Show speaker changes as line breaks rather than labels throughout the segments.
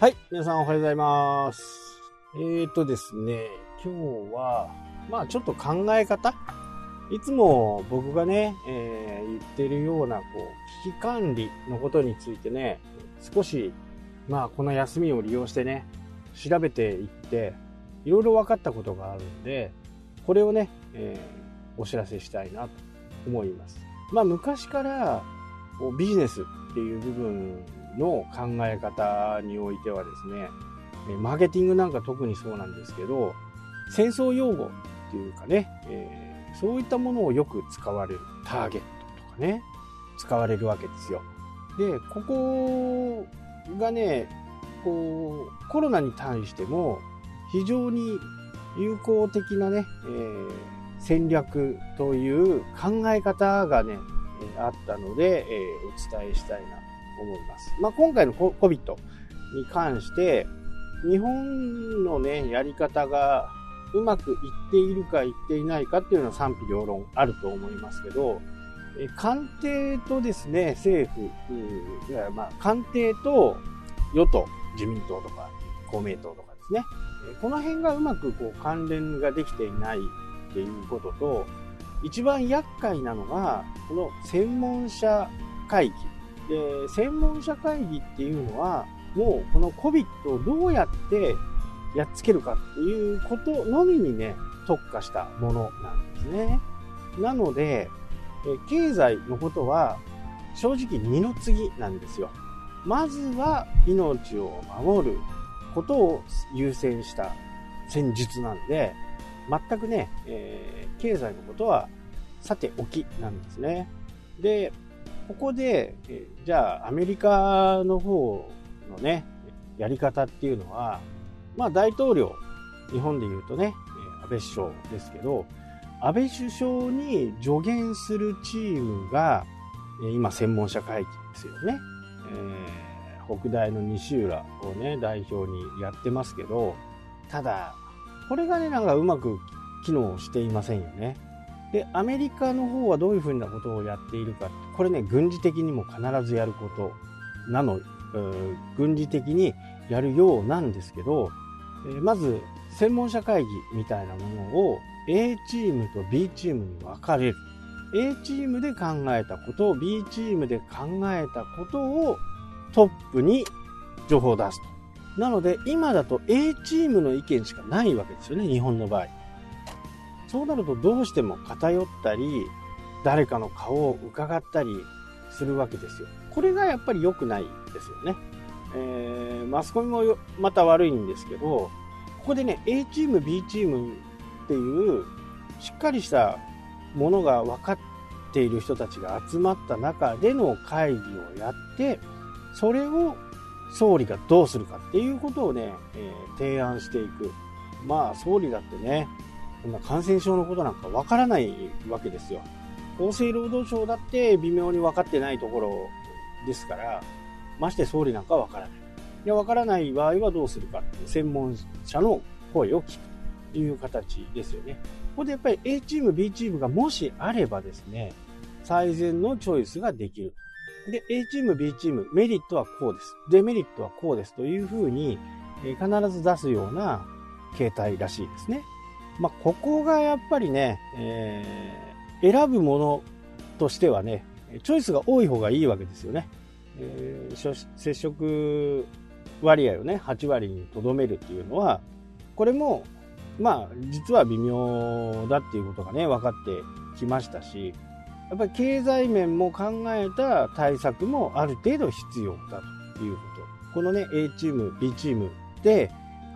はい、皆さんおはようございます。えーとですね、今日は、まあちょっと考え方？いつも僕がね、えー言ってるような、こう、危機管理のことについてね、少し、まあこの休みを利用してね、調べていって、いろいろ分かったことがあるんで、これをね、えーお知らせしたいなと思います。まあ昔から、ビジネスっていう部分の考え方においてはですね、マーケティングなんか特にそうなんですけど、戦争用語っていうかね、えーそういったものをよく使われる。ターゲットとかね、使われるわけですよ。で、ここがね、こう、コロナに対しても非常に有効的なね、えー戦略という考え方がね、あったので、えーお伝えしたいなと思います。まあ、今回の COVID に関して、日本のね、やり方がうまくいっているかいっていないかっていうのは賛否両論あると思いますけど、え官邸とですね、政府、うんいやまあ、官邸と与党、自民党とか公明党とかですね、この辺がうまくこう関連ができていないっていうことと、一番厄介なのが、この専門者会議。で、専門者会議っていうのは、もうこの COVID をどうやってやっつけるかっていうことのみにね、特化したものなんですね。なので、経済のことは正直二の次なんですよ。まずは命を守ることを優先した戦術なんで、全くね、えー経済のことはさておきなんですね。で、ここで、えじゃあアメリカの方のね、やり方っていうのは、まあ大統領、日本で言うとね、安倍首相ですけど、安倍首相に助言するチームが、今専門者会議ですよね。えー北大の西浦をね、代表にやってますけど、ただ、これがね、なんかうまく機能していませんよね。で、アメリカの方はどういうふうなことをやっているか。これね、軍事的にも必ずやることなの、軍事的にやるようなんですけど、えーまず、専門者会議みたいなものを A チームと B チームに分かれる。A チームで考えたことを B チームで考えたことをトップに情報を出すと。なので、今だと A チームの意見しかないわけですよね、日本の場合。そうなるとどうしても偏ったり、誰かの顔を伺ったりするわけですよ。これがやっぱり良くないですよね。えーマスコミもまた悪いんですけど、ここでね、A チーム、B チームっていう、しっかりしたものが分かっている人たちが集まった中での会議をやって、それを総理がどうするかっていうことをね、えー提案していく。まあ、総理だってね、こんな感染症のことなんかわからないわけですよ。厚生労働省だって微妙に分かってないところですから、まして総理なんかわからない。いや、わからない場合はどうするかって専門者の声を聞くという形ですよね。ここでやっぱり A チーム、B チームがもしあればですね、最善のチョイスができる。で、A チーム、B チーム、メリットはこうです。デメリットはこうですというふうに、必ず出すような形態らしいですね。まあ、ここがやっぱりね、えー選ぶものとしてはね、チョイスが多い方がいいわけですよね。えー接触割合をね、8割にとどめるっていうのは、これも、まあ、実は微妙だっていうことがね、分かってきましたし、やっぱり経済面も考えた対策もある程度必要だということ。このね、A チーム、B チームで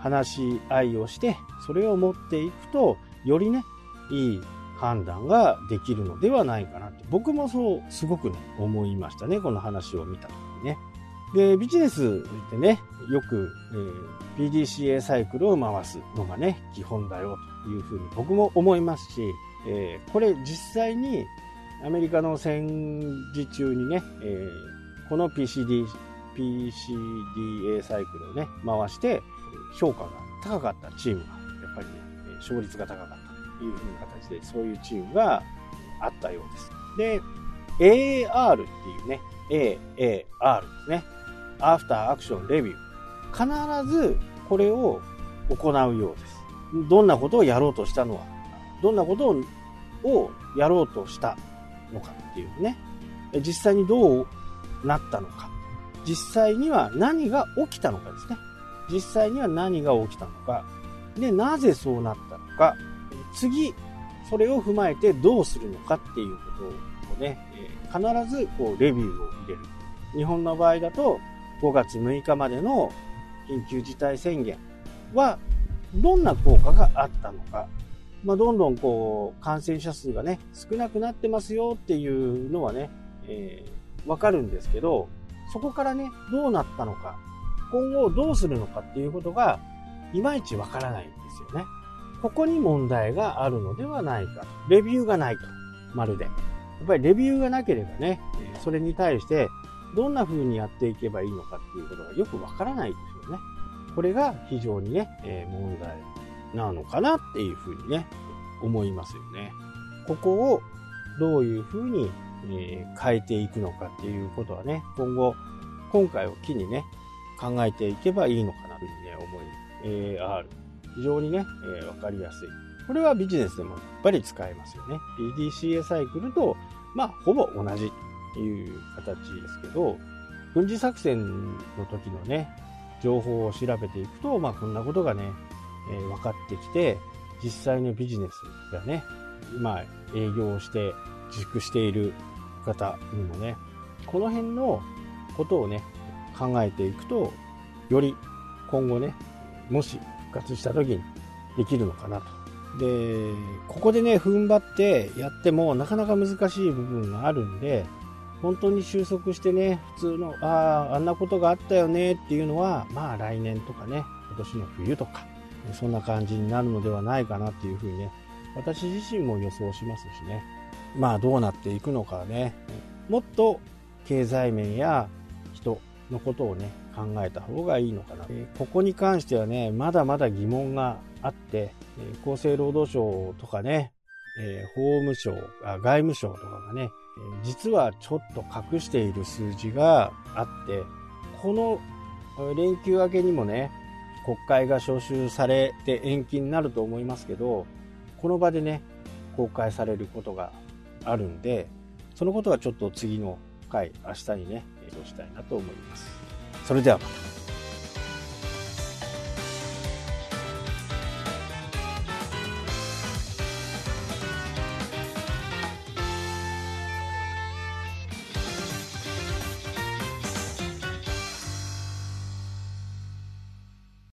話し合いをして、それを持っていくと、よりね、いい判断ができるのではないかなと。僕もそう、すごくね、思いましたね。この話を見た時にね。で、ビジネスでね、よく、えー PDCA サイクルを回すのがね、基本だよというふうに僕も思いますし、えーこれ実際にアメリカの戦時中にね、えーこの PCD、PCDA サイクルをね、回して、評価が高かったチームが、やっぱりね、勝率が高かったというふうな形で、そういうチームがあったようです。で、AAR っていうね、AAR ですね。アフターアクションレビュー。必ずこれを行うようです。どんなことをやろうとしたのは、どんなことをやろうとしたのかっていうね、実際にどうなったのか、実際には何が起きたのかですね。実際には何が起きたのか、で、なぜそうなったのか、次、それを踏まえてどうするのかっていうことをね、必ずこうレビューを入れる。日本の場合だと、5月6日までの緊急事態宣言はどんな効果があったのか、まあ、どんどんこう感染者数がね少なくなってますよっていうのはね、えー、わかるんですけどそこからねどうなったのか。今後どうするのかっていうことがいまいちわからないんですよねここに問題があるのではないかレビューがないとまるでやっぱりレビューがなければねそれに対してどんな風にやっていけばいいのかっていうことがよくわからないですよね。これが非常にね、え、問題なのかなっていう風にね、思いますよね。ここをどういう風に、え、変えていくのかっていうことはね、今後、今回を機にね、考えていけばいいのかなというね、思い、えー、非常にね、えー、かりやすい。これはビジネスでもやっぱり使えますよね。PDCA サイクルと、まあ、ほぼ同じという形ですけど、軍事作戦の時のね、情報を調べていくと、まあこんなことがね、えー、分かってきて、実際のビジネスがね、まあ営業をして自粛している方にもね、この辺のことをね、考えていくと、より今後ね、もし復活した時にできるのかなと。で、ここでね、踏ん張ってやってもなかなか難しい部分があるんで、本当に収束してね、普通の、ああ、あんなことがあったよねっていうのは、まあ来年とかね、今年の冬とか、そんな感じになるのではないかなっていうふうにね、私自身も予想しますしね。まあどうなっていくのかね、もっと経済面やのことをね、考えた方がいいのかな。ここに関してはね、まだまだ疑問があって、厚生労働省とかね、法務省、外務省とかがね、実はちょっと隠している数字があって、この連休明けにもね、国会が召集されて延期になると思いますけど、この場でね、公開されることがあるんで、そのことはちょっと次の回、明日にね、映像したいなと思います。それではまた。